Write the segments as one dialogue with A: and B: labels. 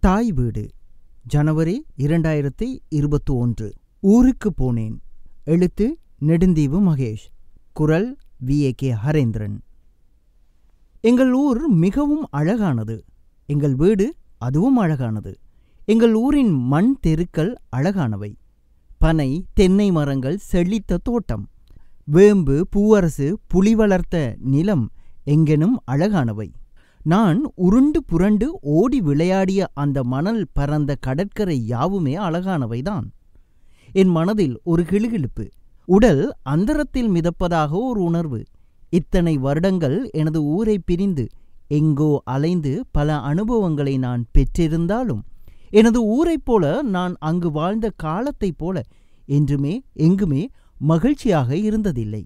A: தாய் வீடு ஜனவரி இரண்டாயிரத்தி இருபத்தி ஒன்று ஊருக்கு போனேன். எழுத்து நெடுந்தீவு மகேஷ் குரல் வி. ஏ. கே. ஹரேந்திரன். எங்கள் ஊர் மிகவும் அழகானது. எங்கள் வீடு அதுவும் அழகானது. எங்கள் ஊரின் மண் தெருக்கள் அழகானவை. பனை தென்னை மரங்கள் செழித்த தோட்டம். வேம்பு பூவரசு புலி வளர்த்த நிலம் எங்கெனும் அழகானவை. நான் உருண்டு புரண்டு ஓடி விளையாடிய அந்த மணல் பரந்த கடற்கரை யாவுமே அழகானவைதான். என் மனதில் ஒரு கிளுகிழுப்பு உடல் அந்தரத்தில் மிதப்பதாக ஒரு உணர்வு. இத்தனை வருடங்கள் எனது ஊரை பிரிந்து எங்கோ அலைந்து பல அனுபவங்களை நான் பெற்றிருந்தாலும் எனது ஊரைப் போல நான் அங்கு வாழ்ந்த காலத்தைப் போல என்றுமே எங்குமே மகிழ்ச்சியாக இருந்ததில்லை.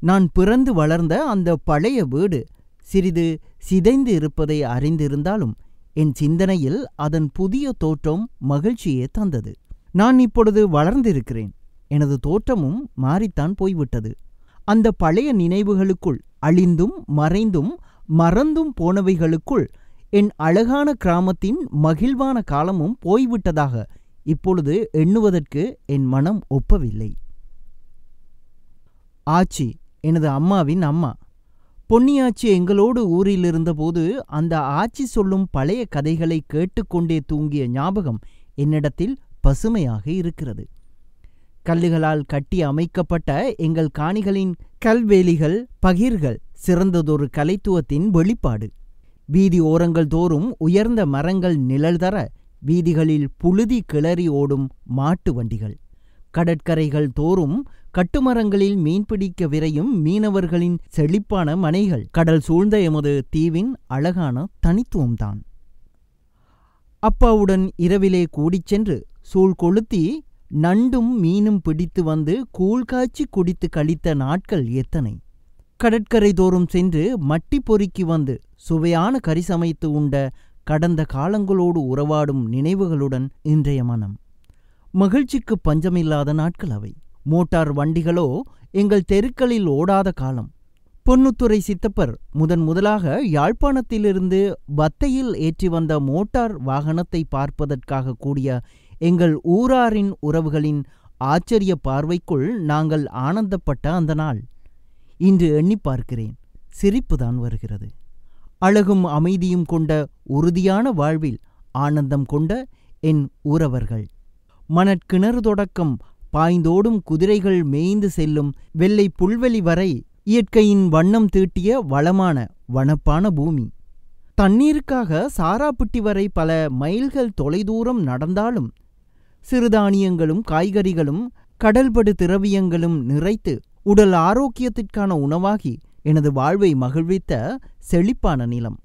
A: நான் பிறந்து வளர்ந்த அந்த பழைய வீடு சிறிது சிதைந்து இருப்பதை அறிந்திருந்தாலும் என் சிந்தனையில் அதன் புதிய தோற்றம் மகிழ்ச்சியே தந்தது. நான் இப்பொழுது வளர்ந்திருக்கிறேன். எனது தோற்றமும் மாறித்தான் போய்விட்டது. அந்த பழைய நினைவுகளுக்குள் அழிந்தும் மறைந்தும் மறந்தும் போனவைகளுக்குள் என் அழகான கிராமத்தின் மகிழ்வான காலமும் போய்விட்டதாக இப்பொழுது எண்ணுவதற்கு என் மனம் ஒப்பவில்லை. ஆச்சி எனது அம்மாவின் அம்மா. பொன்னியாச்சி எங்களோடு ஊரில் இருந்தபோது அந்த ஆச்சி சொல்லும் பழைய கதைகளை கேட்டுக்கொண்டே தூங்கிய ஞாபகம் என்னிடத்தில் பசுமையாக இருக்கிறது. கல்லுகளால் கட்டி அமைக்கப்பட்ட எங்கள் காணிகளின் கல்வேலிகள் பகிர்கள் சிறந்ததொரு கலைத்துவத்தின் வெளிப்பாடு. வீதி ஓரங்கள் தோறும் உயர்ந்த மரங்கள் நிழல் தர வீதிகளில் புழுதி கிளறி ஓடும் மாட்டு வண்டிகள். கடற்கரைகள் தோறும் கட்டுமரங்களில் மீன்பிடிக்க விரையும் மீனவர்களின் செழிப்பான மனைகள். கடல் சூழ்ந்த எமது தீவின் அழகான தனித்துவம்தான். அப்பாவுடன் இரவிலே கூடிச் சென்று சூழ் கொளுத்தி நண்டும் மீனும் பிடித்து வந்து கூழ் காய்ச்சி குடித்து கழித்த நாட்கள் எத்தனை. கடற்கரை தோறும் சென்று மட்டி பொறுக்கி வந்து சுவையான கறி சமைத்து உண்ட கடந்த காலங்களோடு உறவாடும் நினைவுகளுடன் இன்றைய மனம். மகிழ்ச்சிக்கு பஞ்சமில்லாத நாட்கள் அவை. மோட்டார் வண்டிகளோ எங்கள் தெருக்களில் ஓடாத காலம். பொன்னுத்துறை சித்தப்பர் முதன் முதலாக யாழ்ப்பாணத்திலிருந்து பத்தையில் ஏற்றி வந்த மோட்டார் வாகனத்தை பார்ப்பதற்காக கூடிய எங்கள் ஊராரின் உறவுகளின் ஆச்சரிய பார்வைக்குள் நாங்கள் ஆனந்தப்பட்ட அந்த நாள். இன்று எண்ணி பார்க்கிறேன் சிரிப்புதான் வருகிறது. அழகும் அமைதியும் கொண்ட உறுதியான வாழ்வில் ஆனந்தம் கொண்ட என் ஊரவர்கள். மணற்கிணறு தொடக்கம் பாய்ந்தோடும் குதிரைகள் மேய்ந்து செல்லும் வெள்ளை புல்வெளி வரை இயற்கையின் வண்ணம் தீட்டிய வளமான வனப்பான பூமி. தண்ணீருக்காக சாராப்பிட்டி வரை பல மைல்கள் தொலைதூரம் நடந்தாலும் சிறுதானியங்களும் காய்கறிகளும் கடல்படு திரவியங்களும் நிறைத்து உடல் ஆரோக்கியத்திற்கான உணவாகி எனது வாழ்வை மகிழ்வித்த செழிப்பான நிலம்.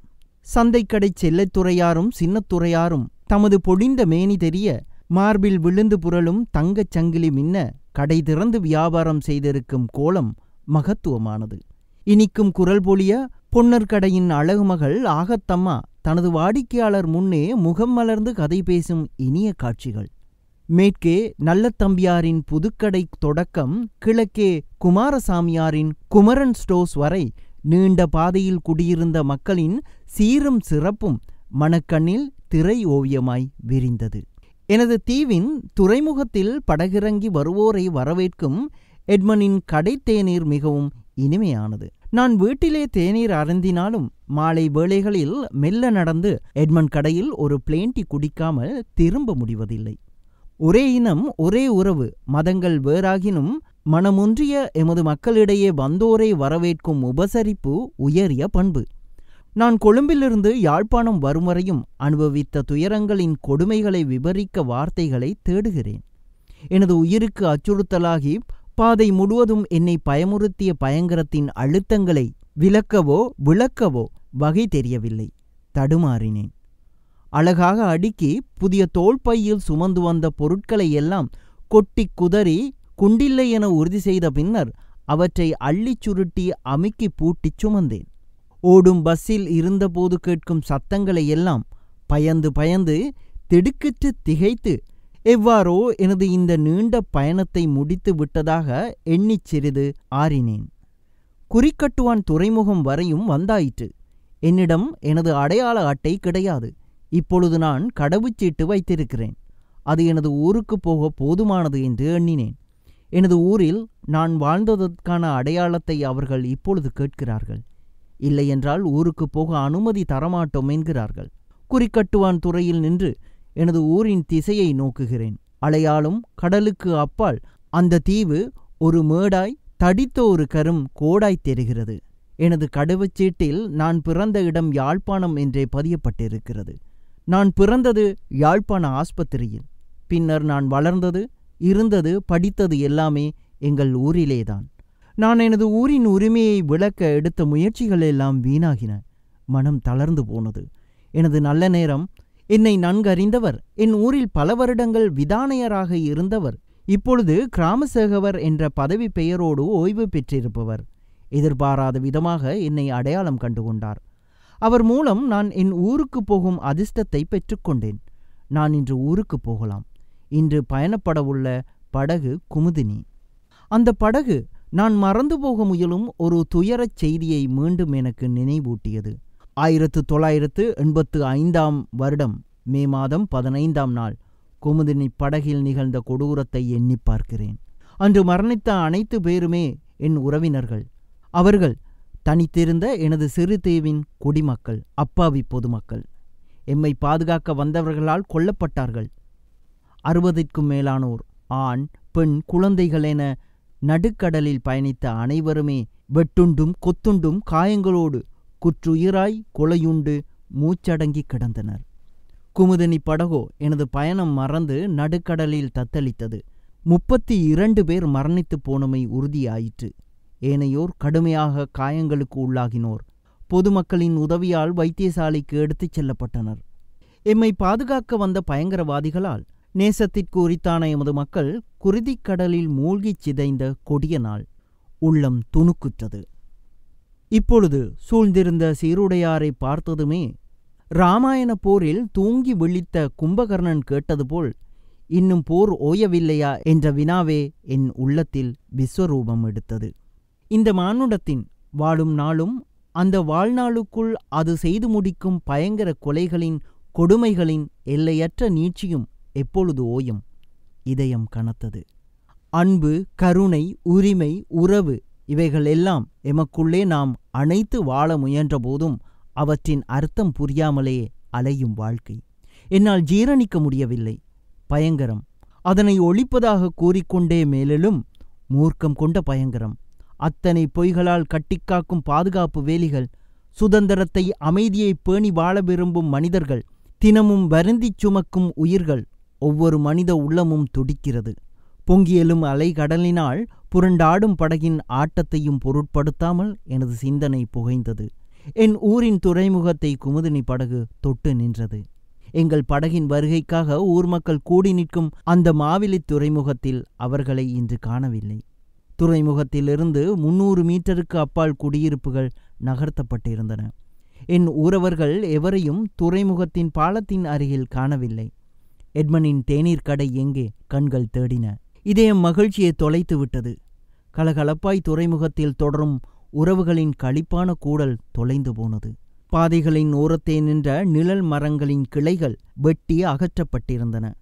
A: சந்தைக்கடை செல்லத்துறையாரும் சின்னத்துறையாரும் தமது பொழிந்த மேனி தெரிய மார்பில் விழுந்து புரளும் தங்கச் சங்கிலி மின்ன கடை திறந்து வியாபாரம் செய்திருக்கும் கோலம் மகத்துவமானது. இனிக்கும் குரல் பொழிய பொன்னர் கடையின் அழகு மகள் ஆகத்தம்மா தனது வாடிக்கையாளர் முன்னே முகம் மலர்ந்து கதை பேசும் இனிய காட்சிகள். மேற்கே நல்லத்தம்பியாரின் புதுக்கடை தொடக்கம் கிழக்கே குமாரசாமியாரின் குமரன் ஸ்டோர்ஸ் வரை நீண்ட பாதையில் குடியிருந்த மக்களின் சீரும் சிறப்பும் மணக்கண்ணில் திரை ஓவியமாய் விரிந்தது. எனது தீவின் துறைமுகத்தில் படகிறங்கி வருவோரை வரவேற்கும் எட்மனின் கடை தேநீர் மிகவும் இனிமையானது. நான் வீட்டிலே தேநீர் அருந்தினாலும் மாலை வேளைகளில் மெல்ல நடந்து எட்மன் கடையில் ஒரு பிளேண்டி குடிக்காமல் திரும்ப முடிவதில்லை. ஒரே இனம் ஒரே உறவு மதங்கள் வேறாகினும் மனமுன்றிய எமது மக்களிடையே வந்தோரை வரவேற்கும் உபசரிப்பு உயரிய பண்பு. நான் கொழும்பிலிருந்து யாழ்ப்பாணம் வரும் வரையும் அனுபவித்த துயரங்களின் கொடுமைகளை விபரிக்க வார்த்தைகளை தேடுகிறேன். எனது உயிருக்கு அச்சுறுத்தலாகி பாதை முழுவதும் என்னை பயமுறுத்திய பயங்கரத்தின் அழுத்தங்களை விளக்கவோ விளக்கவோ வகை தெரியவில்லை. தடுமாறினேன். அழகாக அடுக்கி புதிய தோள்பையில் சுமந்து வந்த பொருட்களை எல்லாம் கொட்டி குதறி குண்டில்லை என உறுதி செய்த பின்னர் அவற்றை அள்ளிச் சுருட்டி அமுக்கி பூட்டிச் சுமந்தேன். ஓடும் பஸ்ஸில் இருந்தபோது கேட்கும் சத்தங்களை எல்லாம் பயந்து பயந்து திடுக்கிட்டு திகைத்து எவ்வாறோ எனது இந்த நீண்ட பயணத்தை முடித்து விட்டதாக எண்ணிச் சிறிது ஆறினேன். குறிக்கட்டுவான் துறைமுகம் வரையும் வந்தாயிற்று. என்னிடம் எனது அடையாள அட்டை கிடையாது. இப்பொழுது நான் கடவுச்சீட்டு வைத்திருக்கிறேன். அது எனது ஊருக்கு போக போதுமானது என்று எண்ணினேன். எனது ஊரில் நான் வாழ்ந்ததற்கான அடையாளத்தை அவர்கள் இப்பொழுது கேட்கிறார்கள். இல்லையென்றால் ஊருக்கு போக அனுமதி தரமாட்டோம் என்கிறார்கள். குறிக்கட்டுவான் துறையில் நின்று எனது ஊரின் திசையை நோக்குகிறேன். அலையாலும் கடலுக்கு அப்பால் அந்த தீவு ஒரு மேடாய் தடித்த ஒரு கரும் கோடாய் தெரிகிறது எனது கடவுச்சீட்டில் நான் பிறந்த இடம் யாழ்ப்பாணம் என்றே பதியப்பட்டிருக்கிறது. நான் பிறந்தது யாழ்ப்பாண ஆஸ்பத்திரியில். பின்னர் நான் வளர்ந்தது இருந்தது படித்தது எல்லாமே எங்கள் ஊரிலேதான். நான் எனது ஊரின் உரிமையை விளக்க எடுத்த முயற்சிகள் எல்லாம் வீணாகின. மனம் தளர்ந்து போனது. எனது நல்ல நேரம் என்னை நன்கறிந்தவர் என் ஊரில் பல வருடங்கள் விதானையராக இருந்தவர் இப்பொழுது கிராமசேகவர் என்ற பதவி பெயரோடு ஓய்வு பெற்றிருப்பவர் எதிர்பாராத விதமாக என்னை அடையாளம் கண்டுகொண்டார். அவர் மூலம் நான் என் ஊருக்கு போகும் அதிர்ஷ்டத்தை பெற்றுக்கொண்டேன். நான் இன்று ஊருக்கு போகலாம். இன்று பயணப்படவுள்ள படகு குமுதினி. அந்த படகு நான் மறந்து போக முயலும் ஒரு துயரச் செய்தியை மீண்டும் எனக்கு நினைவூட்டியது. ஆயிரத்து தொள்ளாயிரத்து எண்பத்து ஐந்தாம் வருடம் மே மாதம் பதினைந்தாம் நாள் குமுதினி படகில் நிகழ்ந்த கொடூரத்தை எண்ணி பார்க்கிறேன். அன்று மரணித்த அனைத்து பேருமே என் உறவினர்கள். அவர்கள் தனித்திருந்த எனது சிறு தீவின் குடிமக்கள் அப்பாவி பொதுமக்கள். எம்மை பாதுகாக்க வந்தவர்களால் கொல்லப்பட்டார்கள். அறுபதிற்கும் மேலானோர் ஆண் பெண் குழந்தைகள் என நடுக்கடலில் பயணித்த அனைவருமே வெட்டுண்டும் கொத்துண்டும் காயங்களோடு குற்றுயிராய் கொலையுண்டு மூச்சடங்கி கிடந்தனர். குமுதினி படகோ எனது பயணம் மறந்து நடுக்கடலில் தத்தளித்தது. முப்பத்தி இரண்டு பேர் மரணித்துப் போனமை உறுதியாயிற்று. ஏனையோர் கடுமையாக காயங்களுக்கு உள்ளாகினோர். பொதுமக்களின் உதவியால் வைத்தியசாலைக்கு எடுத்துச் செல்லப்பட்டனர். எம்மை பாதுகாக்க வந்த பயங்கரவாதிகளால் நேசத்திற்கு உரித்தான எமது மக்கள் குருதிக் கடலில் மூழ்கிச் சிதைந்த கொடிய நாள் உள்ளம் துணுக்குற்றது. இப்பொழுது சூழ்ந்திருந்த சீருடையாரை பார்த்ததுமே இராமாயண போரில் தூங்கி விழித்த கும்பகர்ணன் கேட்டது போல் இன்னும் போர் ஓயவில்லையா? என்ற வினாவே என் உள்ளத்தில் விஸ்வரூபம் எடுத்தது. இந்த மானுடத்தின் வாழும் நாளும் அந்த வாழ்நாளுக்குள் அது செய்து முடிக்கும் பயங்கர கொலைகளின் கொடுமைகளின் எல்லையற்ற நீட்சியும் எப்பொழுது ஓயும்? இதயம் கனத்தது. அன்பு கருணை உரிமை உறவு இவைகள் எல்லாம் எமக்குள்ளே நாம் அணைத்து வாழ முயன்றபோதும் அவற்றின் அர்த்தம் புரியாமலே அலையும் வாழ்க்கை. என்னால் ஜீரணிக்க முடியவில்லை. பயங்கரம். அதனை ஒழிப்பதாக கூறிக்கொண்டே மேலும் மூர்க்கம் கொண்ட பயங்கரம். அத்தனை பொய்களால் கட்டிக்காக்கும் பாதுகாப்பு வேலிகள் சுதந்திரத்தை அமைதியை பேணி வாழ விரும்பும் மனிதர்கள் தினமும் வருந்திச் சுமக்கும் உயிர்கள் ஒவ்வொரு மனித உள்ளமும் துடிக்கிறது. பொங்கியலும் அலைகடலினால் புரண்டாடும் படகின் ஆட்டத்தையும் பொருட்படுத்தாமல் எனது சிந்தனை புகைந்தது. என் ஊரின் துறைமுகத்தை குமுதினி படகு தொட்டு நின்றது. எங்கள் படகின் வருகைக்காக ஊர் மக்கள் கூடி நிற்கும் அந்த மாவிலி துறைமுகத்தில் அவர்களை இன்று காணவில்லை. துறைமுகத்திலிருந்து முன்னூறு மீட்டருக்கு அப்பால் குடியிருப்புகள் நகர்த்தப்பட்டிருந்தன. என் ஊரவர்கள் எவரையும் துறைமுகத்தின் பாலத்தின் அருகில் காணவில்லை. எட்மனின் தேநீர் கடை எங்கே? கண்கள் தேடின. இதயம் மகிழ்ச்சியை தொலைத்து விட்டது. கலகலப்பாய் துறைமுகத்தில் தொடரும் உறவுகளின் களிப்பான கூடல் தொலைந்து போனது. பாதைகளின் ஓரத்தே நின்ற நிழல் மரங்களின் கிளைகள் வெட்டி அகற்றப்பட்டிருந்தன.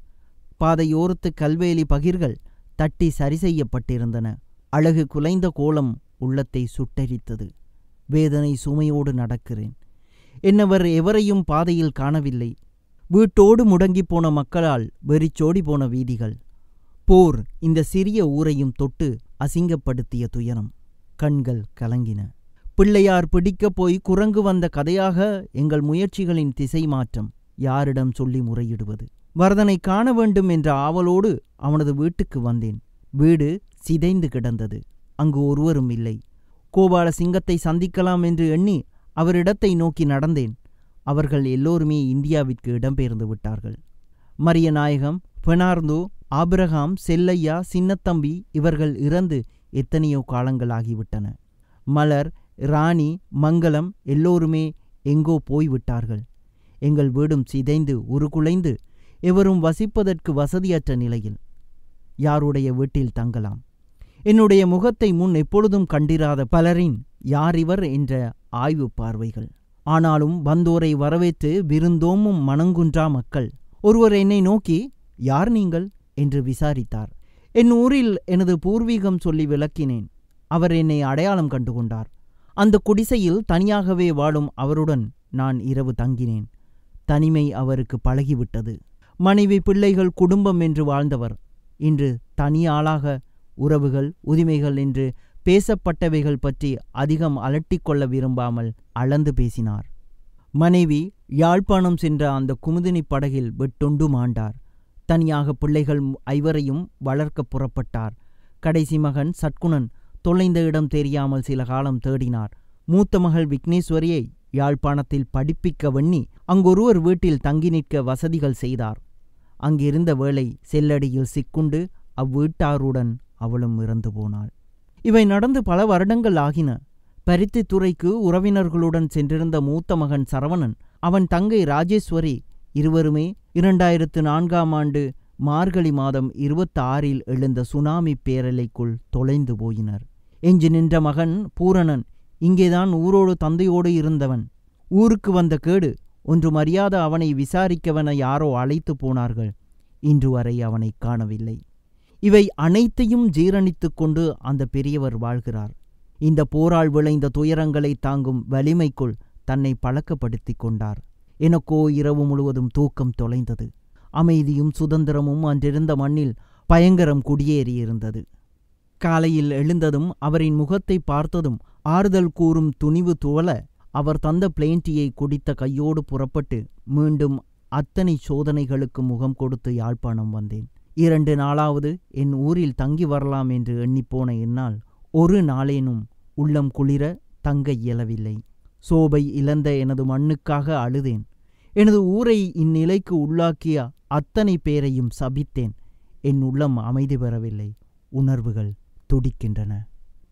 A: பாதையோரத்து கல்வேலி பகிர்கள் தட்டி சரி செய்யப்பட்டிருந்தன. அழகு குலைந்த கோலம் உள்ளத்தை சுட்டரித்தது. வேதனை சுமையோடு நடக்கிறேன். என்னவர் எவரையும் பாதையில் காணவில்லை. வீட்டோடு முடங்கிப் போன மக்களால் வெறிச்சோடி போன வீதிகள். போர் இந்த சிறிய ஊரையும் தொட்டு அசிங்கப்படுத்திய துயரம். கண்கள் கலங்கின. பிள்ளையார் பிடிக்கப் போய் குரங்கு வந்த கதையாக எங்கள் முயற்சிகளின் திசை மாற்றம் யாரிடம் சொல்லி முறையிடுவது. வரதனை காண வேண்டும் என்ற ஆவலோடு அவனது வீட்டுக்கு வந்தேன். வீடு சிதைந்து கிடந்தது. அங்கு ஒருவரும் இல்லை. கோபால சிங்கத்தை சந்திக்கலாம் என்று எண்ணி அவரிடத்தை நோக்கி நடந்தேன். அவர்கள் எல்லோருமே இந்தியாவிற்கு இடம்பெயர்ந்து விட்டார்கள். மரியநாயகம் பெனார்ந்தோ ஆபிரகாம் செல்லையா சின்னத்தம்பி இவர்கள் இறந்து எத்தனையோ காலங்கள் ஆகிவிட்டன மலர் ராணி மங்களம் எல்லோருமே எங்கோ போய்விட்டார்கள் எங்கள் வீடும் சிதைந்து உருகுலைந்து எவரும் வசிப்பதற்கு வசதியற்ற நிலையில். யாருடைய வீட்டில் தங்கலாம்? என்னுடைய முகத்தை முன் எப்பொழுதும் கண்டிராத பலரின் யார் இவர் என்ற ஆய்வு பார்வைகள். ஆனாலும் வந்தோரை வரவேற்று விருந்தோமும் மனங்குன்றா மக்கள். ஒருவர் என்னை நோக்கி யார் நீங்கள்? என்று விசாரித்தார். என் ஊரில் எனது பூர்வீகம் சொல்லி விளக்கினேன். அவர் என்னை அடையாளம் கண்டுகொண்டார். அந்த குடிசையில் தனியாகவே வாழும் அவருடன் நான் இரவு தங்கினேன். தனிமை அவருக்கு பழகிவிட்டது. மனைவி பிள்ளைகள் குடும்பம் என்று வாழ்ந்தவர். இன்று தனியாளாக உறவுகள் உரிமைகள் என்று பேசப்பட்டவைகள் பற்றி அதிகம் அலட்டிக்கொள்ள விரும்பாமல் அளந்து பேசினார். மனைவி யாழ்ப்பாணம் சென்ற அந்த குமுதினி படகில் வெட்டொண்டு மாண்டார். தனியாக பிள்ளைகள் ஐவரையும் வளர்க்க புறப்பட்டார். கடைசி மகன் சட்குணன் தொலைந்த இடம் தெரியாமல் சில காலம் தேடினார். மூத்த மகள் விக்னேஸ்வரியை யாழ்ப்பாணத்தில் படிப்பிக்க வெண்ணி அங்கொருவர் வீட்டில் தங்கி நிற்க வசதிகள் செய்தார். அங்கிருந்த வேளை செல்லடியில் சிக்குண்டு அவ்வீட்டாருடன் அவளும் இறந்து போனாள். இவை நடந்து பல வருடங்கள் ஆகின. பருத்தித்துறைக்கு உறவினர்களுடன் சென்றிருந்த மூத்த மகன் சரவணன் அவன் தங்கை ராஜேஸ்வரி இருவருமே இரண்டாயிரத்து நான்காம் ஆண்டு மார்கழி மாதம் இருபத்தாறில் எழுந்த சுனாமி பேரலைக்குள் தொலைந்து போயினர். எஞ்சி நின்ற மகன் பூரணன் இங்கேதான் ஊரோடு தந்தையோடு இருந்தவன். ஊருக்கு வந்த கேடு ஒன்று அறியாத அவனை விசாரிக்கவன யாரோ அழைத்து போனார்கள். இன்று வரை அவனை காணவில்லை. இவை அனைத்தையும் ஜீரணித்துக் கொண்டு அந்த பெரியவர் வாழ்கிறார். இந்த போரால் விளைந்த துயரங்களை தாங்கும் வலிமைக்குள் தன்னை பழக்கப்படுத்திக் கொண்டார். எனக்கோ இரவு முழுவதும் தூக்கம் தொலைந்தது. அமைதியும் சுதந்திரமும் அன்றிருந்த மண்ணில் பயங்கரம் குடியேறியிருந்தது. காலையில் எழுந்ததும் அவரின் முகத்தை பார்த்ததும் ஆறுதல் கூறும் துணிவு துவல அவர் தந்த பிளேன்டியை குடித்த கையோடு புறப்பட்டு மீண்டும் அத்தனை சோதனைகளுக்கு முகம் கொடுத்து யாழ்ப்பாணம் வந்தேன். இரண்டு நாளாவது என் ஊரில் தங்கி வரலாம் என்று எண்ணிப்போன என்னால் ஒரு நாளேனும் உள்ளம் குளிர தங்க இயலவில்லை. சோபை இழந்த எனது மண்ணுக்காக அழுதேன். எனது ஊரை இந்நிலைக்கு உள்ளாக்கிய அத்தனை பேரையும் சபித்தேன். என் உள்ளம் அமைதி பெறவில்லை. உணர்வுகள் துடிக்கின்றன.